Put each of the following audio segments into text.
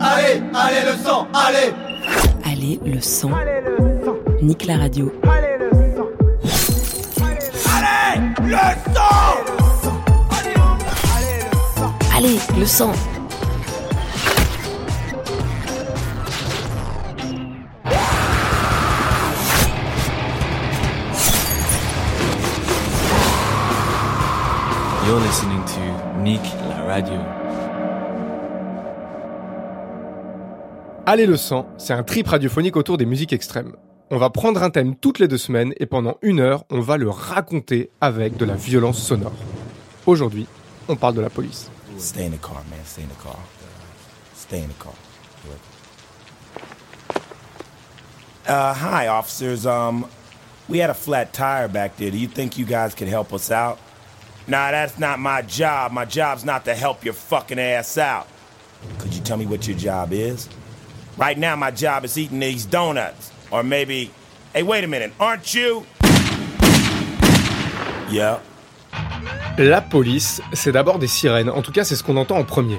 Allez, allez le sang, allez Allez le sang. Nique la radio. Allez le sang Allez le sang. You're listening la radio. Allez le sang, c'est un trip radiophonique autour des musiques extrêmes. On va prendre un thème toutes les deux semaines et pendant une heure, on va le raconter avec de la violence sonore. Aujourd'hui, on parle de la police. Stay in the car, man. Stay in the car. Stay in the car. Uh, hi, officers. Um, we had a flat tire back there. Do you think you guys could help us out? Nah, that's not my job. My job's not to help your fucking ass out. Could you tell me what your job is? Right now, my job is eating these donuts. Or maybe, hey, wait a minute, aren't you? Yeah. La police, c'est d'abord des sirènes. En tout cas, c'est ce qu'on entend en premier.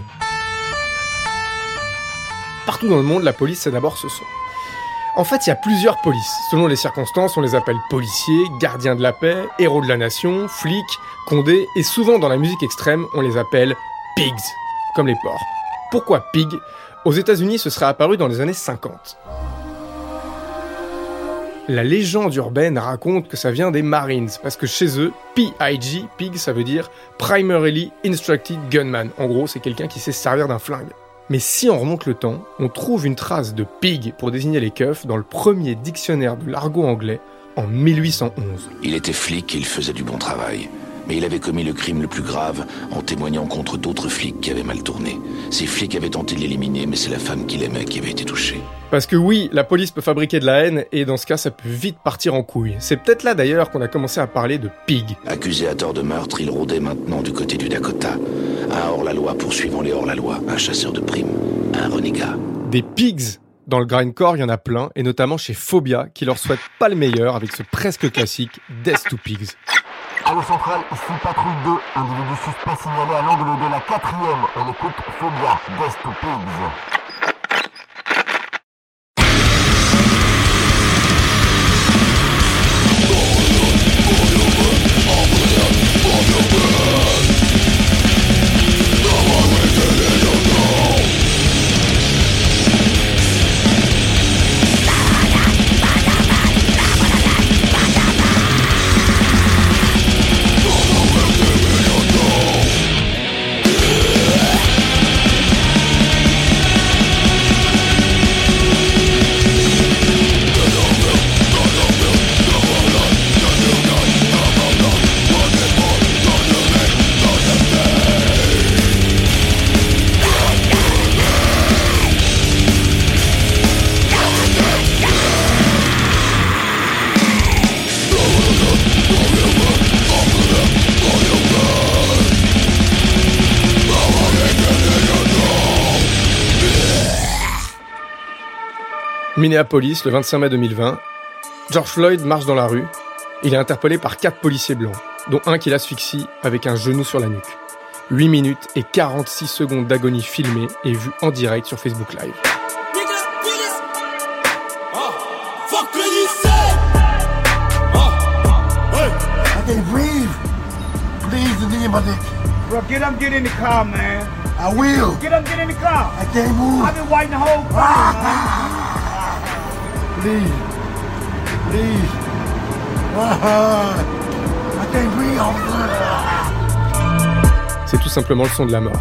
Partout dans le monde, la police, c'est d'abord ce son. En fait, il y a plusieurs polices. Selon les circonstances, on les appelle policiers, gardiens de la paix, héros de la nation, flics, condés, et souvent dans la musique extrême, on les appelle pigs, comme les porcs. Pourquoi pig? Aux États-Unis, ce serait apparu dans les années 50. La légende urbaine raconte que ça vient des Marines, parce que chez eux, PIG, pig, ça veut dire Primarily Instructed Gunman. En gros, c'est quelqu'un qui sait se servir d'un flingue. Mais si on remonte le temps, on trouve une trace de pig pour désigner les keufs dans le premier dictionnaire de l'argot anglais en 1811. Il était flic il faisait du bon travail. Mais il avait commis le crime le plus grave en témoignant contre d'autres flics qui avaient mal tourné. Ces flics avaient tenté de l'éliminer, mais c'est la femme qu'il aimait qui avait été touchée. Parce que oui, la police peut fabriquer de la haine, et dans ce cas, ça peut vite partir en couille. C'est peut-être là d'ailleurs qu'on a commencé à parler de pig. Accusé à tort de meurtre, il rôdait maintenant du côté du Dakota. Un hors-la-loi poursuivant les hors-la-loi, un chasseur de primes, un renégat. Des pigs dans le grindcore, il y en a plein, et notamment chez Phobia, qui leur souhaite pas le meilleur avec ce presque classique Death to Pigs. Allo central, ici patrouille 2, individu suspect signalé à l'angle de la quatrième. On écoute Phobia, Death to Pigs. Minneapolis, le 25 mai 2020, George Floyd marche dans la rue. Il est interpellé par quatre policiers blancs, dont un qui l'asphyxie avec un genou sur la nuque. 8 minutes et 46 secondes d'agonie filmée et vue en direct sur Facebook Live. Fuck what you say I can't breathe. Please, the name of the... Bro, get up, get in the car, man. I will. Get up, get in the car. I can't move. I've been waiting the whole time, man. Please. Please. Ah, I can't breathe, officer. C'est tout simplement le son de la mort.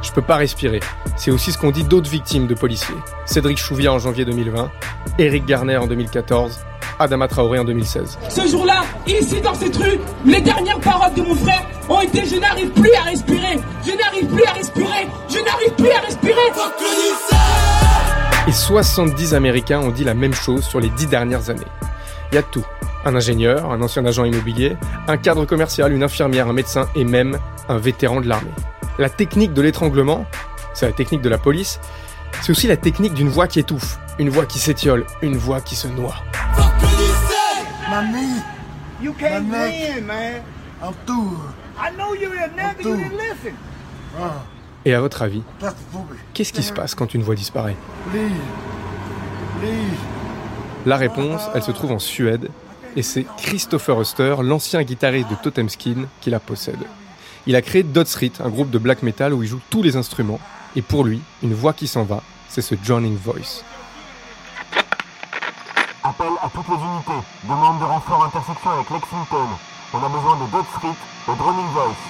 Je peux pas respirer. C'est aussi ce qu'ont dit d'autres victimes de policiers. Cédric Chouvia en janvier 2020, Eric Garner en 2014, Adama Traoré en 2016. Ce jour-là, ici dans cette rue, les dernières paroles de mon frère ont été Je n'arrive plus à respirer, je n'arrive plus à respirer, je n'arrive plus à respirer. Et 70 Américains ont dit la même chose sur les 10 dernières années. Il y a tout. Un ingénieur, un ancien agent immobilier, un cadre commercial, une infirmière, un médecin et même un vétéran de l'armée. La technique de l'étranglement, c'est la technique de la police, c'est aussi la technique d'une voix qui étouffe, une voix qui s'étiole, une voix qui se noie. Fuck what you say My knee. You can't My neck. win, man. I'm through. I know you're a nigga, you through. didn't listen. Et à votre avis, qu'est-ce qui se passe quand une voix disparaît? La réponse, elle se trouve en Suède, et c'est Christopher Oster, l'ancien guitariste de Totem Skin, qui la possède. Il a créé Street, un groupe de black metal où il joue tous les instruments, et pour lui, une voix qui s'en va, c'est ce Joining Voice. Appel à toutes les unités. Demande de renfort intersection avec Lexington. On a besoin de Dot Street et Droning Voice.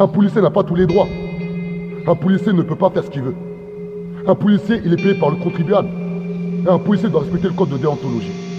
Un policier n'a pas tous les droits. Un policier ne peut pas faire ce qu'il veut. Un policier, il est payé par le contribuable. Et un policier doit respecter le code de déontologie.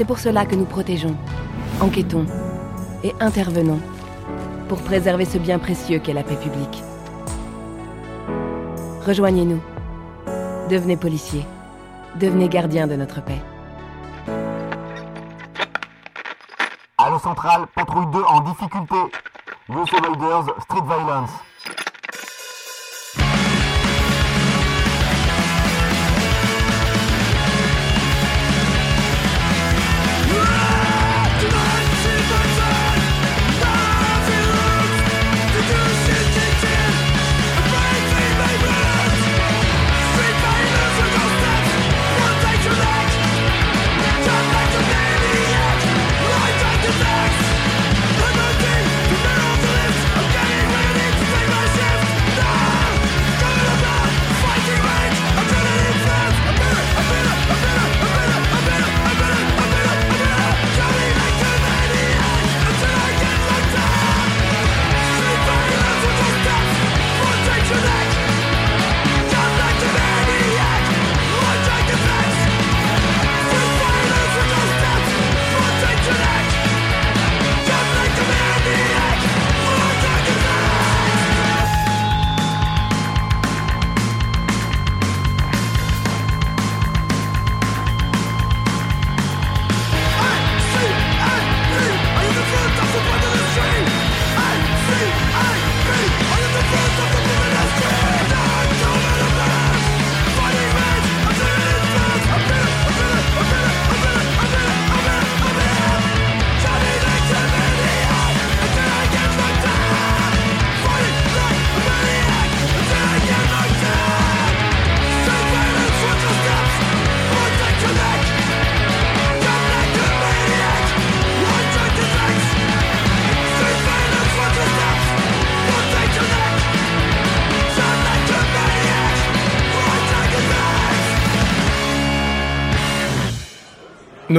C'est pour cela que nous protégeons, enquêtons et intervenons pour préserver ce bien précieux qu'est la paix publique. Rejoignez-nous. Devenez policiers. Devenez gardiens de notre paix. Allo Central, patrouille 2 en difficulté. Street Violence.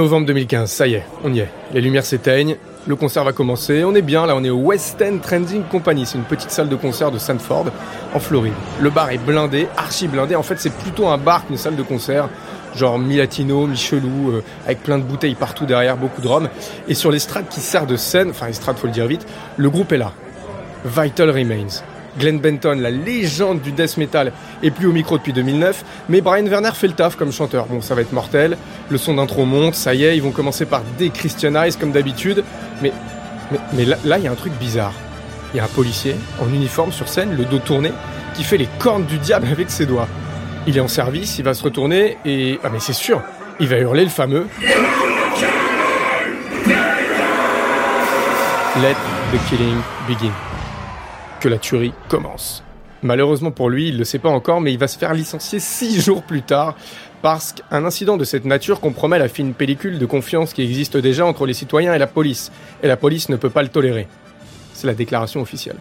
Novembre 2015, ça y est, on y est. Les lumières s'éteignent, le concert va commencer, on est bien là, on est au West End Trending Company, c'est une petite salle de concert de Sanford, en Floride. Le bar est blindé, archi blindé, en fait c'est plutôt un bar qu'une salle de concert, genre mi-latino, mi-chelou, euh, avec plein de bouteilles partout derrière, beaucoup de rhum. Et sur l'estrade qui sert de scène, enfin l'estrade faut le dire vite, le groupe est là. Vital Remains. Glenn Benton, la légende du death metal, est plus au micro depuis 2009, mais Brian Werner fait le taf comme chanteur. Bon, ça va être mortel, le son d'intro monte, ça y est, ils vont commencer par déchristianize comme d'habitude, mais, mais, mais là, il y a un truc bizarre. Il y a un policier en uniforme sur scène, le dos tourné, qui fait les cornes du diable avec ses doigts. Il est en service, il va se retourner et... Ah mais c'est sûr, il va hurler le fameux... Let the killing begin que la tuerie commence. Malheureusement pour lui, il ne le sait pas encore, mais il va se faire licencier six jours plus tard parce qu'un incident de cette nature compromet la fine pellicule de confiance qui existe déjà entre les citoyens et la police, et la police ne peut pas le tolérer. C'est la déclaration officielle.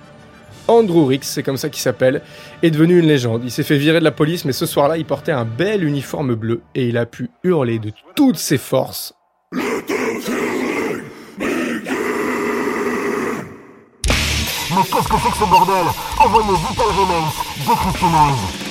Andrew Rix, c'est comme ça qu'il s'appelle, est devenu une légende. Il s'est fait virer de la police, mais ce soir-là, il portait un bel uniforme bleu et il a pu hurler de toutes ses forces Mais qu'est-ce que c'est que ce bordel? Envoyez Vital Remains, Decryptonize.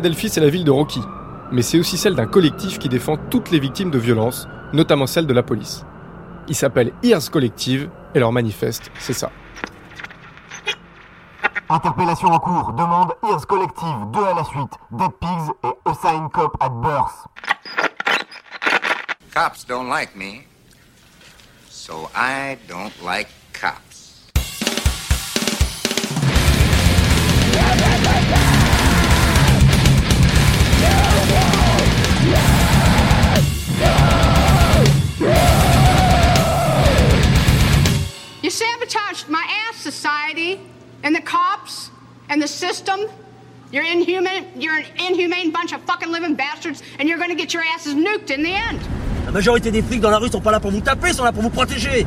Philadelphie, c'est la ville de Rocky, mais c'est aussi celle d'un collectif qui défend toutes les victimes de violences, notamment celles de la police. Il s'appelle Ears Collective et leur manifeste, c'est ça. Interpellation en cours. Demande Ears Collective. Deux à la suite. Dead Pigs et Usain Cop at Birth. Cops don't like me, so I don't like cops. Society and the cops and the system. You're inhuman. You're an inhumane bunch of fucking living bastards, and you're gonna get your asses nuked in the end. La majorité des flics dans la rue sont pas là pour vous taper, sont là pour vous protéger.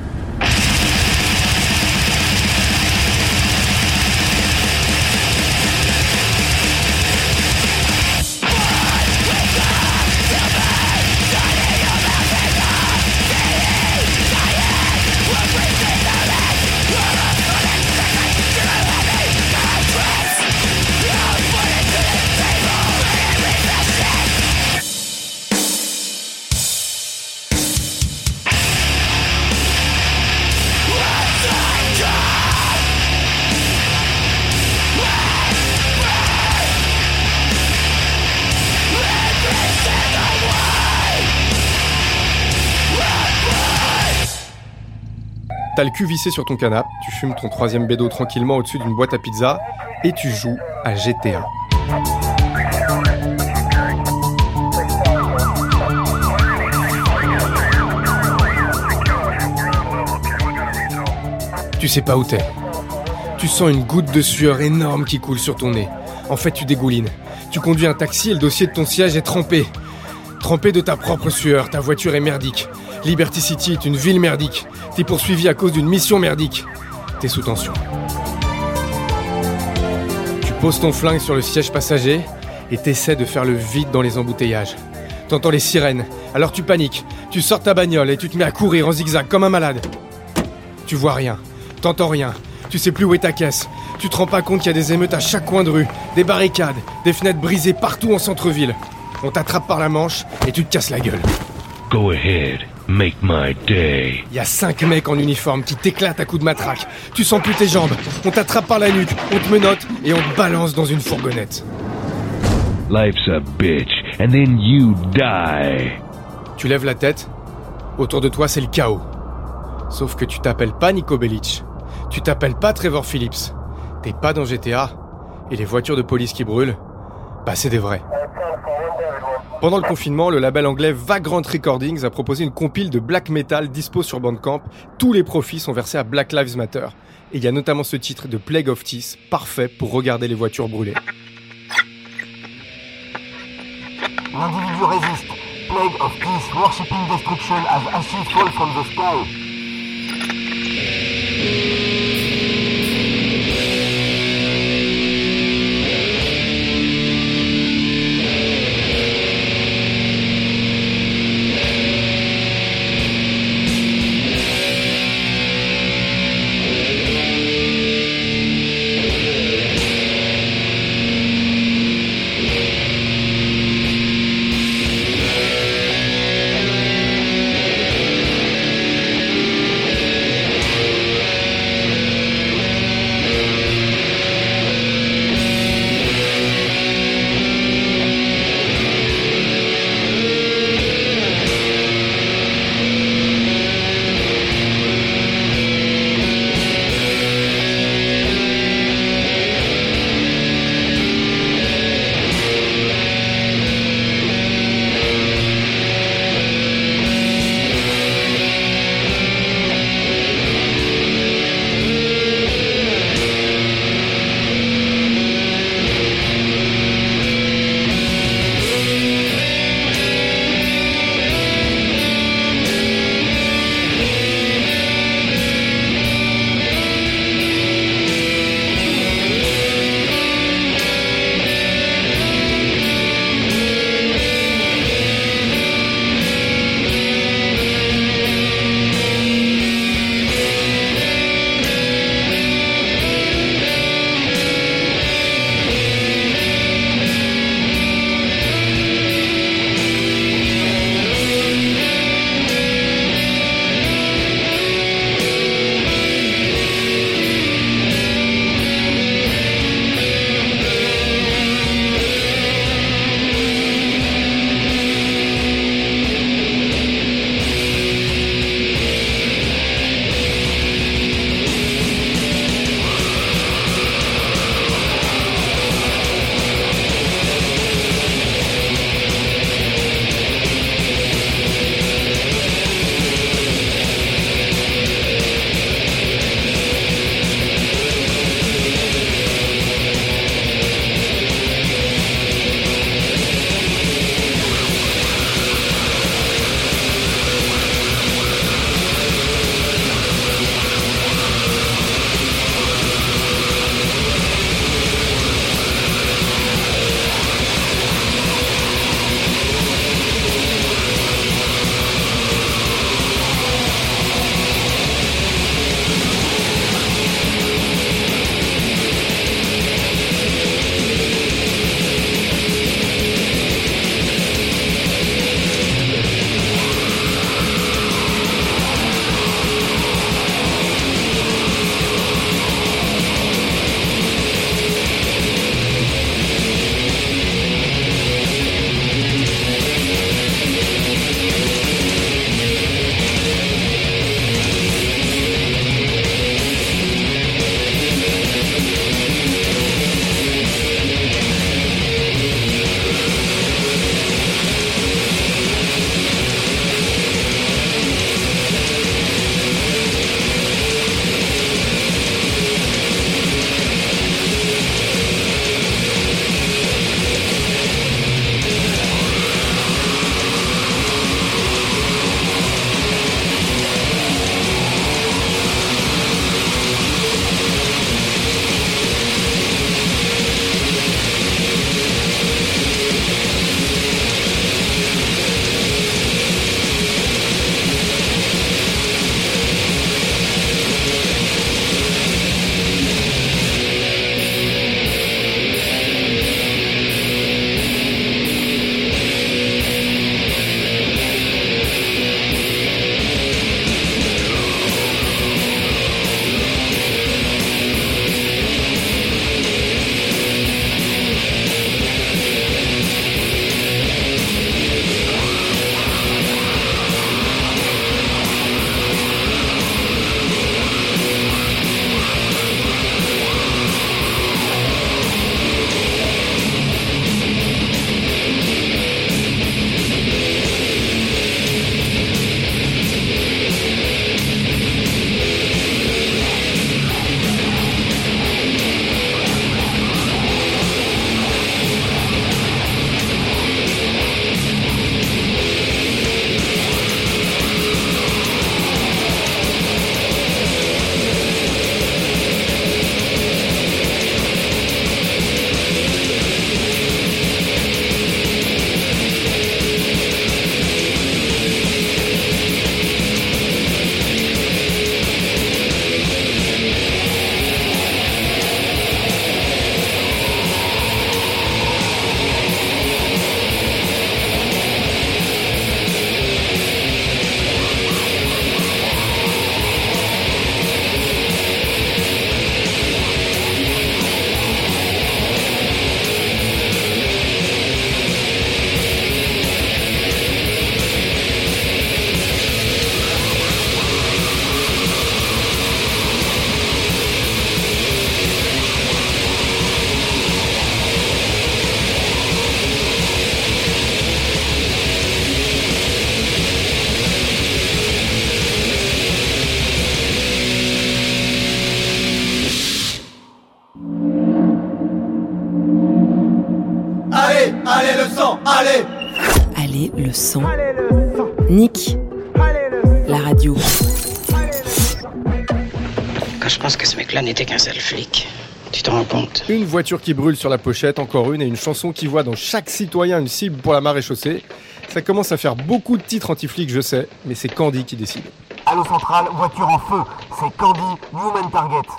T'as le cul vissé sur ton canapé, tu fumes ton troisième bédo tranquillement au-dessus d'une boîte à pizza et tu joues à GTA. Tu sais pas où t'es. Tu sens une goutte de sueur énorme qui coule sur ton nez. En fait, tu dégoulines. Tu conduis un taxi et le dossier de ton siège est trempé. Trempé de ta propre sueur, ta voiture est merdique. Liberty City est une ville merdique. T'es poursuivi à cause d'une mission merdique. T'es sous tension. Tu poses ton flingue sur le siège passager et t'essaies de faire le vide dans les embouteillages. T'entends les sirènes, alors tu paniques. Tu sors ta bagnole et tu te mets à courir en zigzag comme un malade. Tu vois rien, t'entends rien, tu sais plus où est ta caisse. Tu te rends pas compte qu'il y a des émeutes à chaque coin de rue, des barricades, des fenêtres brisées partout en centre-ville. On t'attrape par la manche et tu te casses la gueule. Go ahead, make my day. Y a cinq mecs en uniforme qui t'éclatent à coups de matraque. Tu sens plus tes jambes. On t'attrape par la nuque, on te menotte et on te balance dans une fourgonnette. Life's a bitch, and then you die. Tu lèves la tête. Autour de toi, c'est le chaos. Sauf que tu t'appelles pas Nico Bellic. Tu t'appelles pas Trevor Phillips. T'es pas dans GTA. Et les voitures de police qui brûlent, bah c'est des vrais. Pendant le confinement, le label anglais Vagrant Recordings a proposé une compile de black metal dispo sur Bandcamp. Tous les profits sont versés à Black Lives Matter. Il y a notamment ce titre de Plague of Teeth, parfait pour regarder les voitures brûler. L'individu résiste. Plague of worshipping destruction as fall from the sky. N'était qu'un seul flic, tu te rends compte Une voiture qui brûle sur la pochette, encore une, et une chanson qui voit dans chaque citoyen une cible pour la marée chaussée. Ça commence à faire beaucoup de titres anti-flics, je sais, mais c'est Candy qui décide. Allo Central, voiture en feu. C'est Candy, Human Target.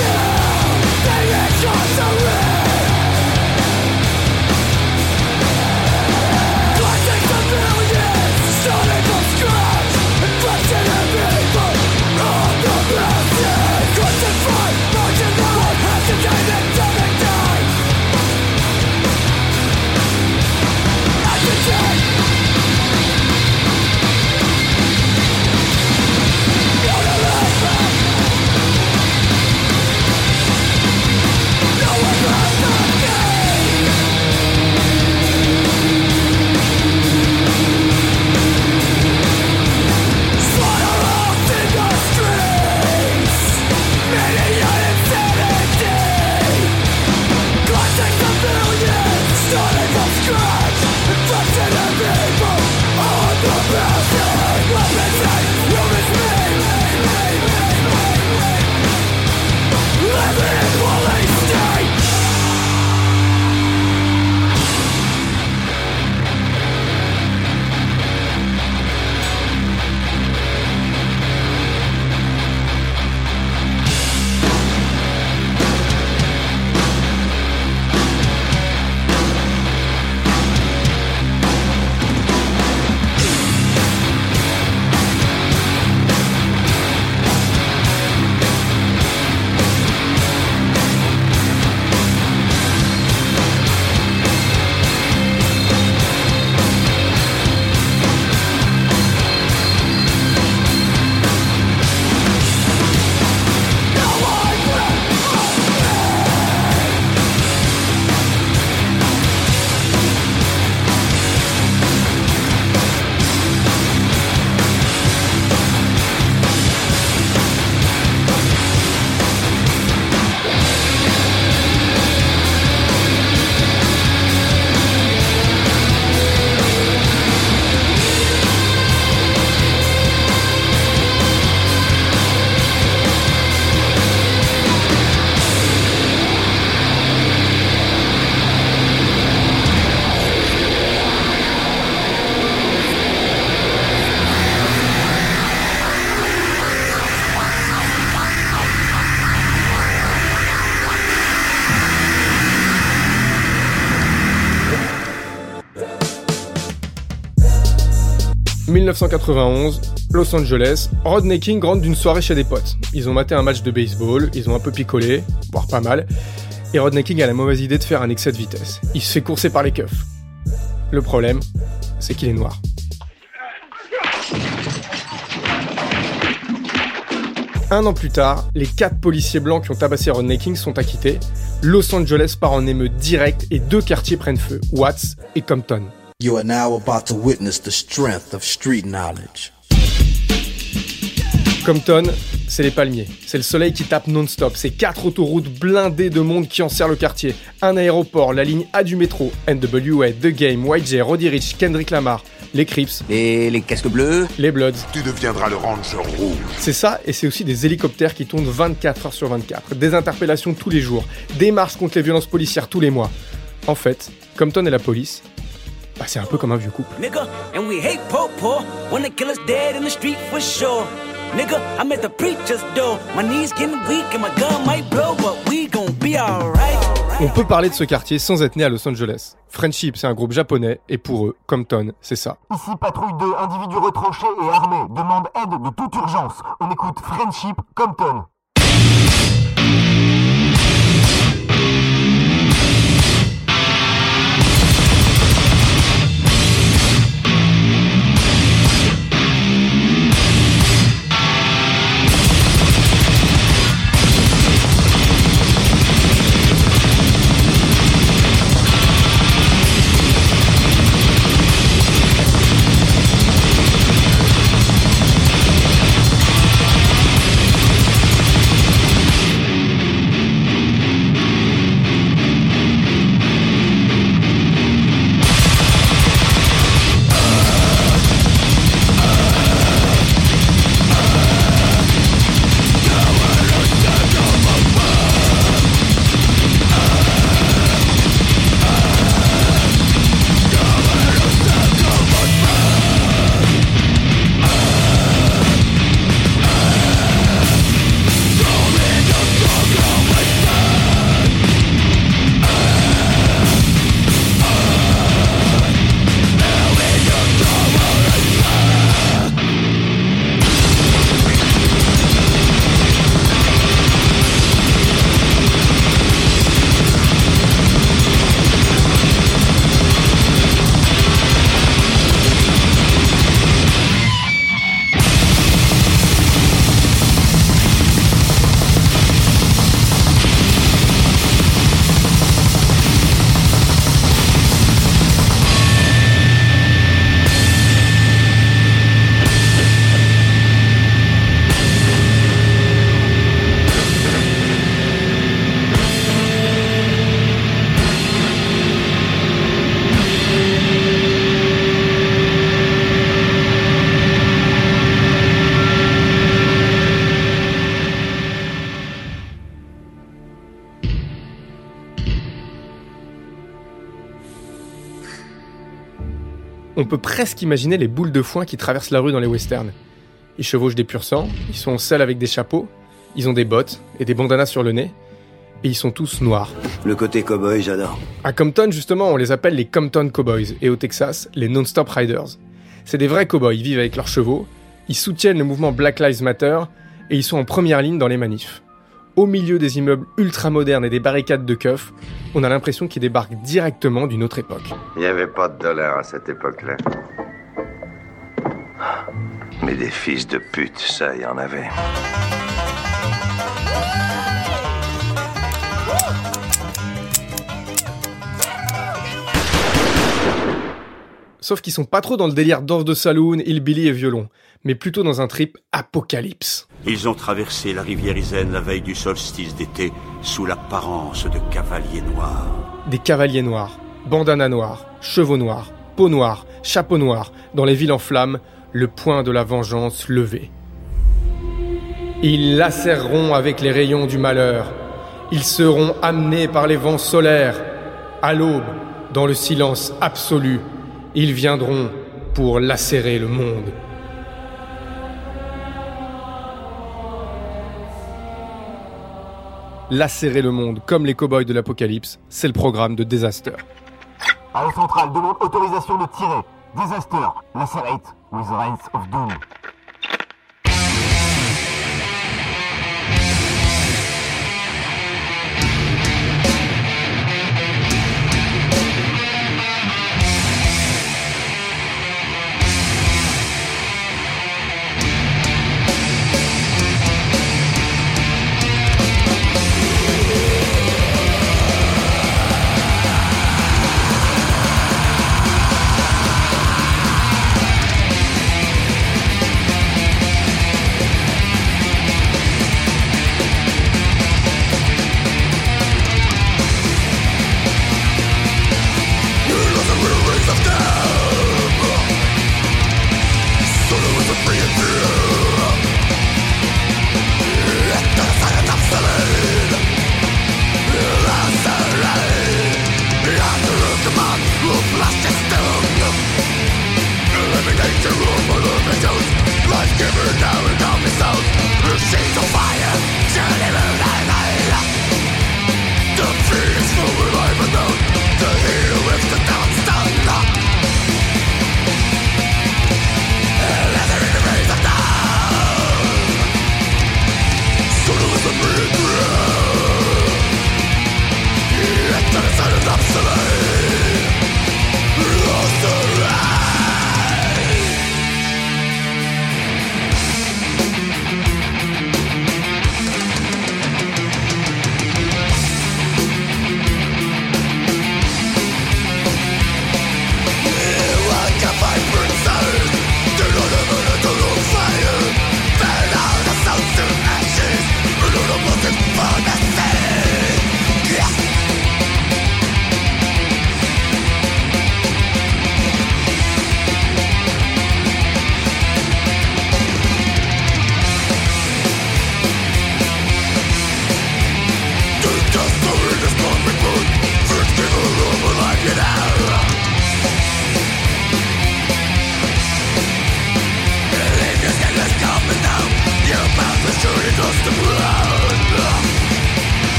« 1991, Los Angeles, Rodney King rentre d'une soirée chez des potes. Ils ont maté un match de baseball, ils ont un peu picolé, voire pas mal, et Rodney King a la mauvaise idée de faire un excès de vitesse. Il se fait courser par les keufs. Le problème, c'est qu'il est noir. Un an plus tard, les quatre policiers blancs qui ont tabassé Rodney King sont acquittés. Los Angeles part en émeute directe et deux quartiers prennent feu, Watts et Compton. You are now about to witness the strength of street knowledge. Compton, c'est les palmiers. C'est le soleil qui tape non-stop. C'est quatre autoroutes blindées de monde qui enserrent le quartier. Un aéroport, la ligne A du métro, NWA, The Game, YJ, Roddy Rich, Kendrick Lamar, les Crips. Et les casques bleus? Les Bloods. Tu deviendras le Ranger rouge. C'est ça, et c'est aussi des hélicoptères qui tournent 24 heures sur 24. Des interpellations tous les jours. Des marches contre les violences policières tous les mois. En fait, Compton et la police, bah, c'est un peu comme un vieux couple. Nigga, and we hate po po when the killer's dead in the street for sure. Nigga, I'm at the preacher's door. My knees getting weak and my gun might blow, but we gon' be alright. On peut parler de ce quartier sans être né à Los Angeles. Friendship, c'est un groupe japonais, et pour eux, Compton, c'est ça. Ici patrouille 2, individu retranché et armé, demande aide de toute urgence. On écoute Friendship Compton. Presque imaginer les boules de foin qui traversent la rue dans les westerns. Ils chevauchent des pur sang, ils sont seuls avec des chapeaux, ils ont des bottes et des bandanas sur le nez, et ils sont tous noirs. Le côté cowboy, j'adore. À Compton, justement, on les appelle les Compton Cowboys, et au Texas, les Non-Stop Riders. C'est des vrais cowboys, ils vivent avec leurs chevaux, ils soutiennent le mouvement Black Lives Matter, et ils sont en première ligne dans les manifs. Au milieu des immeubles ultra-modernes et des barricades de keufs, on a l'impression qu'ils débarquent directement d'une autre époque. Il n'y avait pas de dollars à cette époque-là. Mais des fils de pute, ça, il y en avait. Sauf qu'ils sont pas trop dans le délire danse de saloon, hillbilly et violon, mais plutôt dans un trip apocalypse. Ils ont traversé la rivière Isen la veille du solstice d'été sous l'apparence de cavaliers noirs. Des cavaliers noirs, bandanas noirs, chevaux noirs, peau noire, chapeau noir, dans les villes en flammes, le point de la vengeance levé. Ils lacéreront avec les rayons du malheur. Ils seront amenés par les vents solaires. À l'aube, dans le silence absolu, ils viendront pour lacérer le monde. Lacérer le monde comme les cow-boys de l'apocalypse, c'est le programme de Disaster. À la centrale, demande autorisation de tirer. Disaster, lacerate with Reigns of Doom.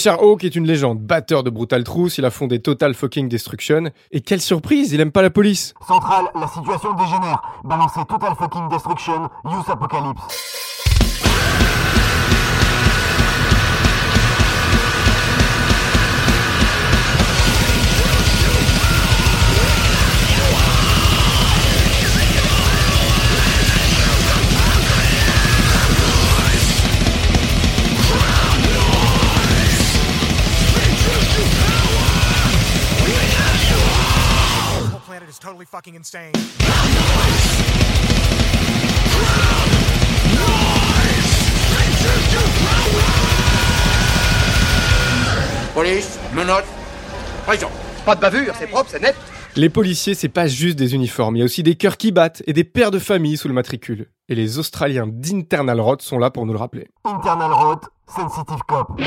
Richard Hawke est une légende, batteur de Brutal Truth, il a fondé Total Fucking Destruction. Et quelle surprise, il aime pas la police Centrale, la situation dégénère. Balancez Total Fucking Destruction, Use Apocalypse. Totally fucking insane. Police, menottes, prison. Pas de bavure, c'est propre, c'est net. Les policiers, c'est pas juste des uniformes, il y a aussi des cœurs qui battent et des pères de famille sous le matricule. Et les Australiens d'Internal Road sont là pour nous le rappeler. Internal Road, Sensitive Cop.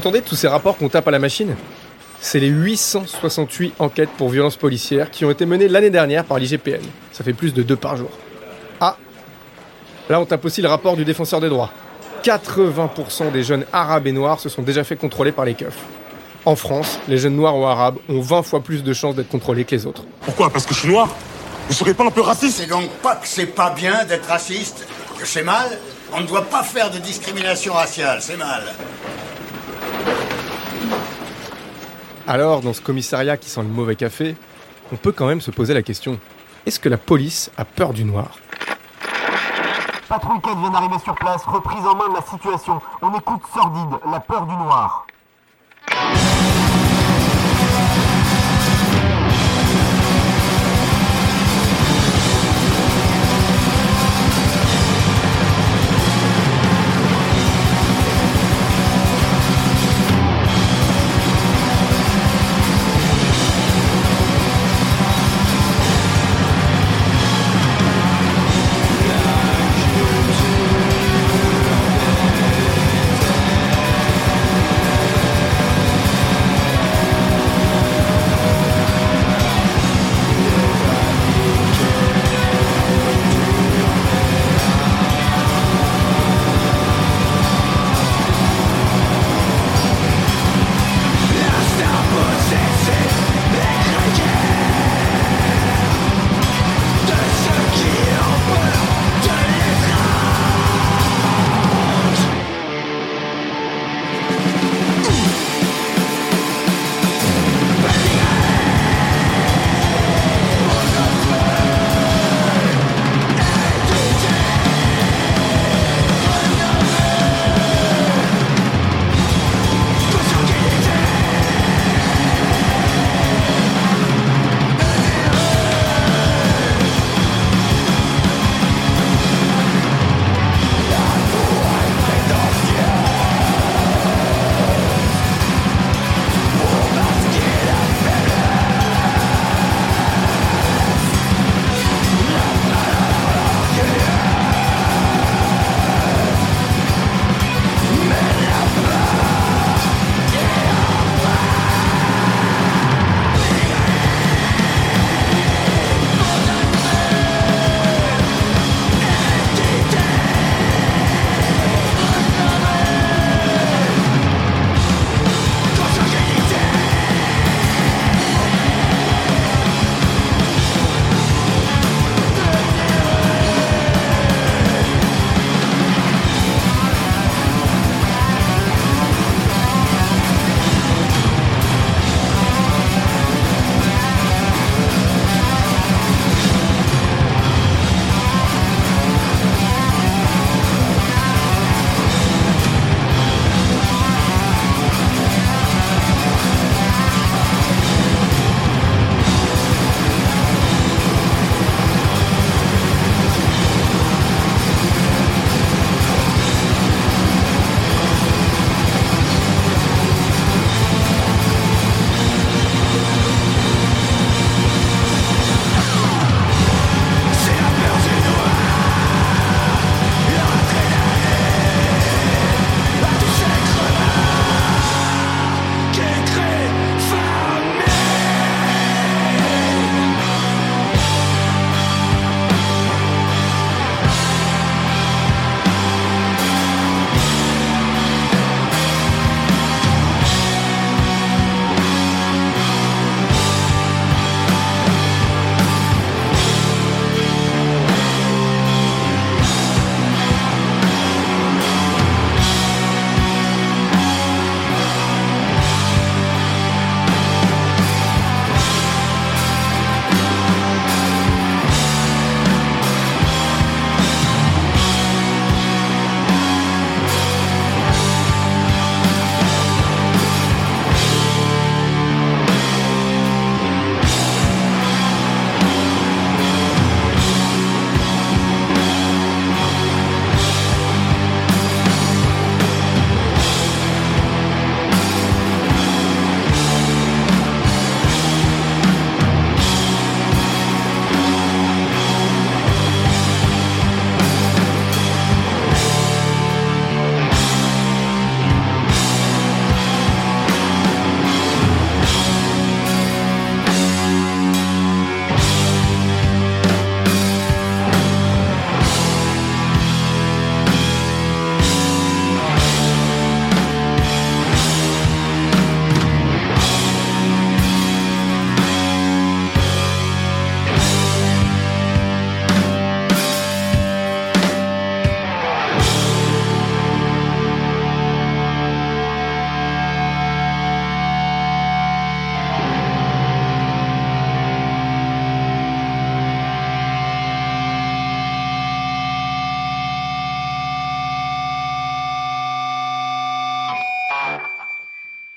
Entendez tous ces rapports qu'on tape à la machine? C'est les 868 enquêtes pour violences policières qui ont été menées l'année dernière par l'IGPN. Ça fait plus de deux par jour. Ah Là, on tape aussi le rapport du défenseur des droits. 80% des jeunes arabes et noirs se sont déjà fait contrôler par les keufs. En France, les jeunes noirs ou arabes ont 20 fois plus de chances d'être contrôlés que les autres. Pourquoi? Parce que je suis noir? Vous serez pas un peu raciste? C'est donc pas que c'est pas bien d'être raciste, que c'est mal? On ne doit pas faire de discrimination raciale, c'est mal. Alors, dans ce commissariat qui sent le mauvais café, on peut quand même se poser la question est-ce que la police a peur du noir? Patrouille 4 vient d'arriver sur place, reprise en main de la situation. On écoute sordide, la peur du noir.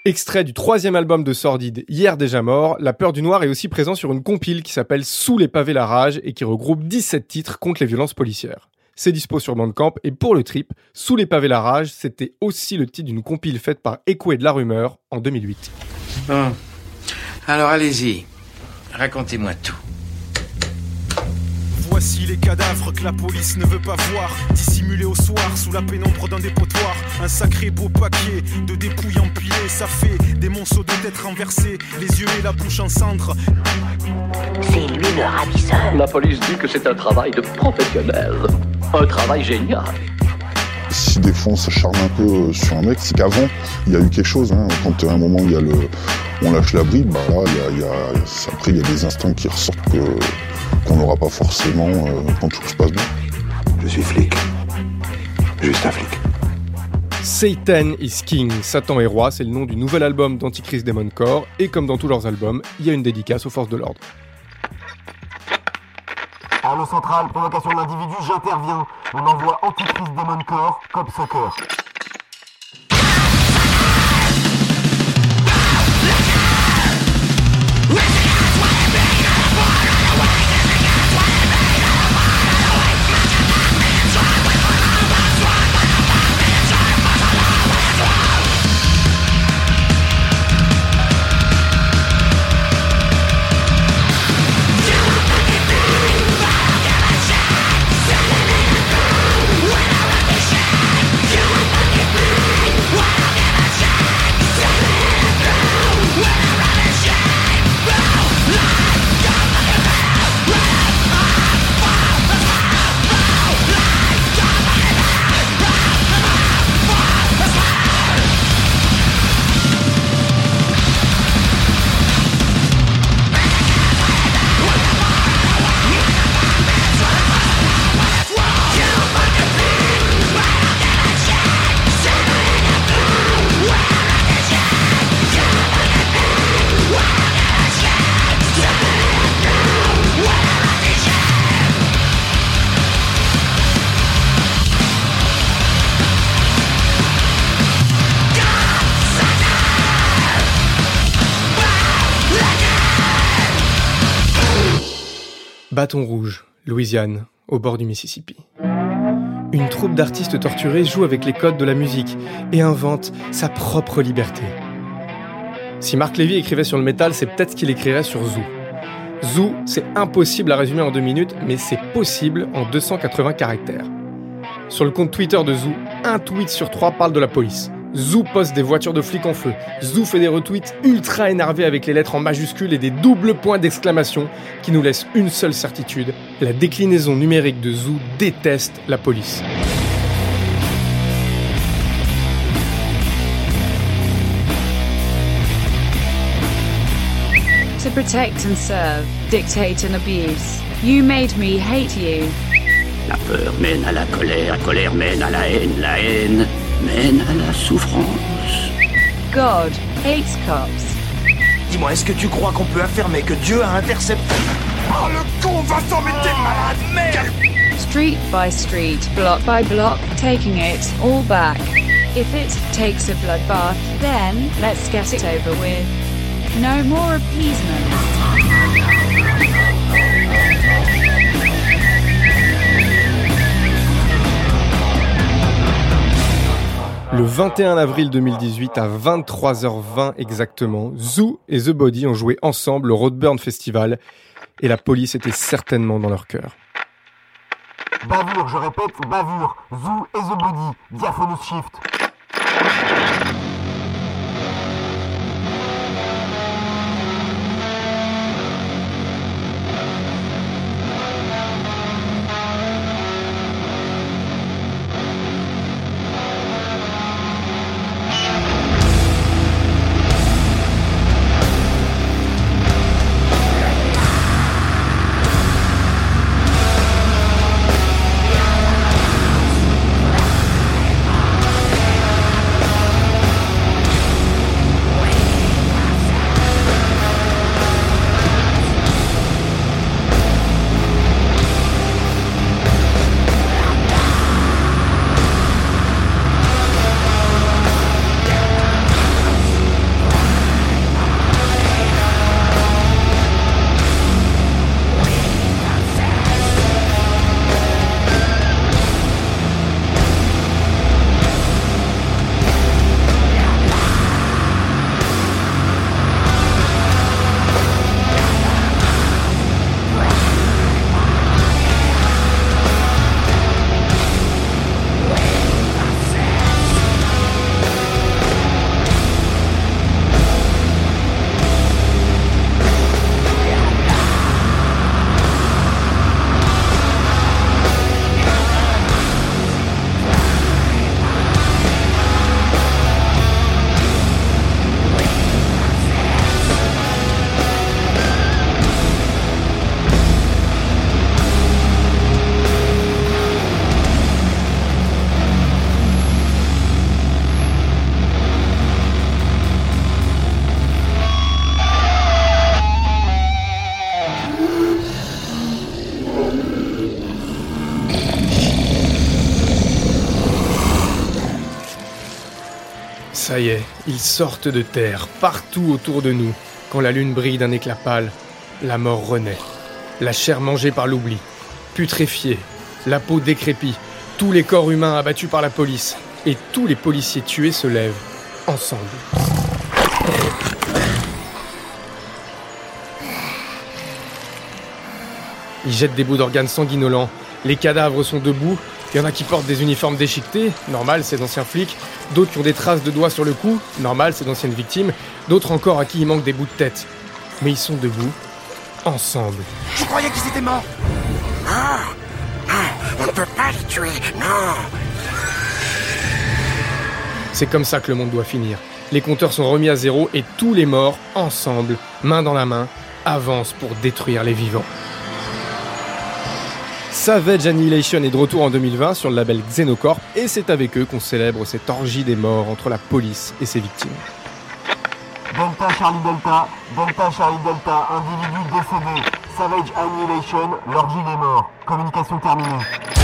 Extrait du troisième album de Sordide, Hier déjà mort, La peur du noir est aussi présent sur une compile qui s'appelle Sous les pavés la rage et qui regroupe 17 titres contre les violences policières. C'est dispo sur Bandcamp et pour le trip, Sous les pavés la rage, c'était aussi le titre d'une compile faite par Écho et de la rumeur en 2008. Bon. Alors allez-y. Racontez-moi tout. Voici les cadavres que la police ne veut pas voir, dissimulés au soir sous la pénombre d'un dépotoir. Un sacré beau paquet de dépouilles empilées, ça fait des monceaux de têtes renversées, les yeux et la bouche en cendres. C'est lui le ravisseur. La police dit que c'est un travail de professionnel. Un travail génial. Si des fois on s'acharne un peu sur un mec, c'est qu'avant il y a eu quelque chose. Hein. Quand à un moment il y a le, on lâche la bride, bah là il y a, il y a- après il y a des instants qui ressortent que qu'on n'aura pas forcément euh, quand tout se passe bien. Je suis flic. Juste un flic. Satan is King, Satan est roi, c'est le nom du nouvel album d'Antichrist Demon Core, et comme dans tous leurs albums, il y a une dédicace aux forces de l'ordre. Arlo Central, provocation de l'individu, j'interviens. On envoie Antichrist Demon Core, Cop Soccer. Bâton rouge, Louisiane, au bord du Mississippi. Une troupe d'artistes torturés joue avec les codes de la musique et invente sa propre liberté. Si Marc Lévy écrivait sur le métal, c'est peut-être ce qu'il écrirait sur Zoo. Zoo, c'est impossible à résumer en deux minutes, mais c'est possible en 280 caractères. Sur le compte Twitter de Zoo, un tweet sur trois parle de la police. Zoo poste des voitures de flics en feu. Zoo fait des retweets ultra énervés avec les lettres en majuscules et des doubles points d'exclamation qui nous laissent une seule certitude. La déclinaison numérique de Zoo déteste la police. To protect and serve, dictate and abuse. You made me hate you. La peur mène à la colère, la colère mène à la haine, la haine mène à la souffrance. God hates cops. Dis-moi, est-ce que tu crois qu'on peut affirmer que Dieu a intercepté Oh le con, Vincent, mais t'es malade, merde Street by street, block by block, taking it all back. If it takes a bloodbath, then let's get it over with. No more appeasement. Le 21 avril 2018 à 23h20 exactement, Zoo et The Body ont joué ensemble au Roadburn Festival et la police était certainement dans leur cœur. Bavure, je répète, bavure. Zoo et The Body. Diaphonous Shift. Sortent de terre, partout autour de nous. Quand la lune brille d'un éclat pâle, la mort renaît. La chair mangée par l'oubli, putréfiée, la peau décrépie, tous les corps humains abattus par la police, et tous les policiers tués se lèvent, ensemble. Ils jettent des bouts d'organes sanguinolents, les cadavres sont debout, il y en a qui portent des uniformes déchiquetés, normal, c'est d'anciens flics, d'autres qui ont des traces de doigts sur le cou, normal, c'est d'anciennes victimes, d'autres encore à qui il manque des bouts de tête. Mais ils sont debout, ensemble. Je croyais qu'ils étaient morts. Non, non, on ne peut pas les tuer, non. C'est comme ça que le monde doit finir. Les compteurs sont remis à zéro et tous les morts, ensemble, main dans la main, avancent pour détruire les vivants. Savage Annihilation est de retour en 2020 sur le label Xenocorp et c'est avec eux qu'on célèbre cette orgie des morts entre la police et ses victimes. Delta Charlie Delta, Delta Charlie Delta, individu décédé. Savage Annihilation, l'orgie des morts. Communication terminée.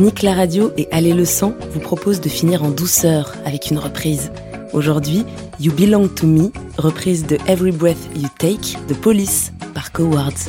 Nick la radio et Allez le sang vous proposent de finir en douceur avec une reprise. Aujourd'hui, You Belong to Me, reprise de Every Breath You Take de Police par Cowards.